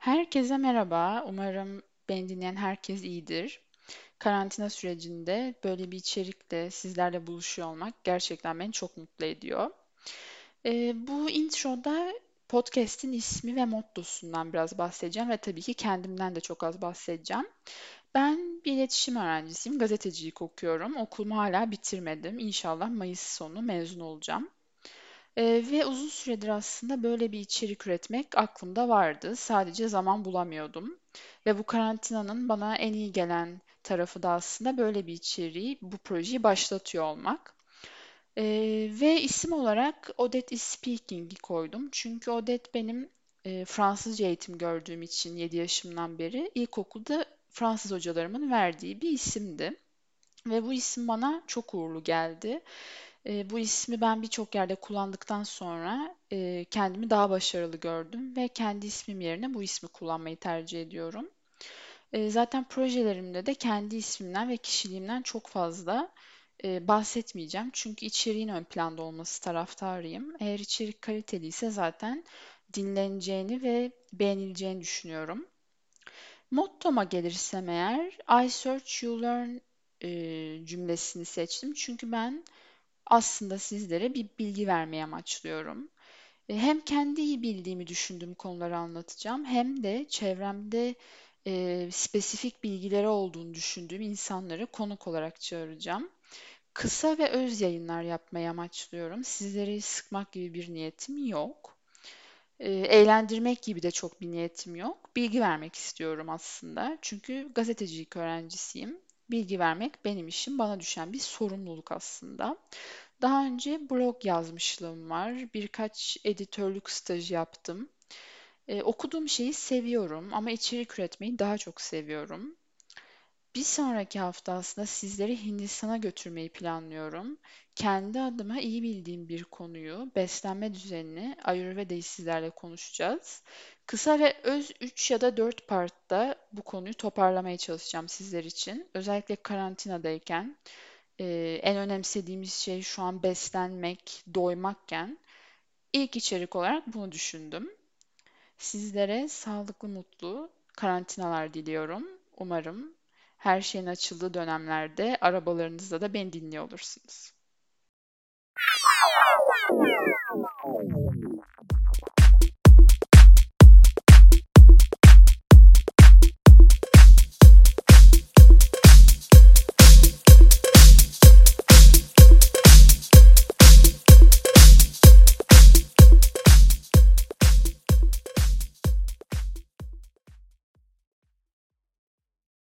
Herkese merhaba. Umarım beni dinleyen herkes iyidir. Karantina sürecinde böyle bir içerikle sizlerle buluşuyor olmak gerçekten beni çok mutlu ediyor. Ee, bu introda podcast'in ismi ve mottosundan biraz bahsedeceğim ve tabii ki kendimden de çok az bahsedeceğim. Ben bir iletişim öğrencisiyim, gazetecilik okuyorum. Okulumu hala bitirmedim. İnşallah Mayıs sonu mezun olacağım. Eee, ve uzun süredir aslında böyle bir içerik üretmek aklımda vardı. Sadece zaman bulamıyordum. Ve bu karantinanın bana en iyi gelen tarafı da aslında böyle bir içeriği, bu projeyi başlatıyor olmak. Eee, ve isim olarak Odette is Speaking'i koydum. Çünkü Odette benim e, Fransızca eğitim gördüğüm için 7 yaşımdan beri ilkokulda Fransız hocalarımın verdiği bir isimdi. Ve bu isim bana çok uğurlu geldi. E, bu ismi ben birçok yerde kullandıktan sonra e, kendimi daha başarılı gördüm ve kendi ismim yerine bu ismi kullanmayı tercih ediyorum. E, zaten projelerimde de kendi ismimden ve kişiliğimden çok fazla e, bahsetmeyeceğim. Çünkü içeriğin ön planda olması taraftarıyım. Eğer içerik kaliteliyse zaten dinleneceğini ve beğenileceğini düşünüyorum. Mottoma gelirsem eğer, I search you learn e, cümlesini seçtim. Çünkü ben aslında sizlere bir bilgi vermeye amaçlıyorum. E, Hem kendi iyi bildiğimi düşündüğüm konuları anlatacağım, hem de çevremde e, spesifik bilgileri olduğunu düşündüğüm insanları konuk olarak çağıracağım. Kısa ve öz yayınlar yapmayı amaçlıyorum. Sizleri sıkmak gibi bir niyetim yok. E, eğlendirmek gibi de çok bir niyetim yok. Bilgi vermek istiyorum aslında. Çünkü gazetecilik öğrencisiyim. Bilgi vermek benim işim, bana düşen bir sorumluluk aslında. Daha önce blog yazmışlığım var. Birkaç editörlük stajı yaptım. Ee, okuduğum şeyi seviyorum ama içerik üretmeyi daha çok seviyorum. Bir sonraki hafta aslında sizleri Hindistan'a götürmeyi planlıyorum. Kendi adıma iyi bildiğim bir konuyu, beslenme düzenini, Ayurveda'yı sizlerle konuşacağız. Kısa ve öz 3 ya da 4 partta bu konuyu toparlamaya çalışacağım sizler için. Özellikle karantinadayken e, en önemsediğimiz şey şu an beslenmek, doymakken ilk içerik olarak bunu düşündüm. Sizlere sağlıklı, mutlu karantinalar diliyorum. Umarım her şeyin açıldığı dönemlerde arabalarınızda da beni dinliyor olursunuz.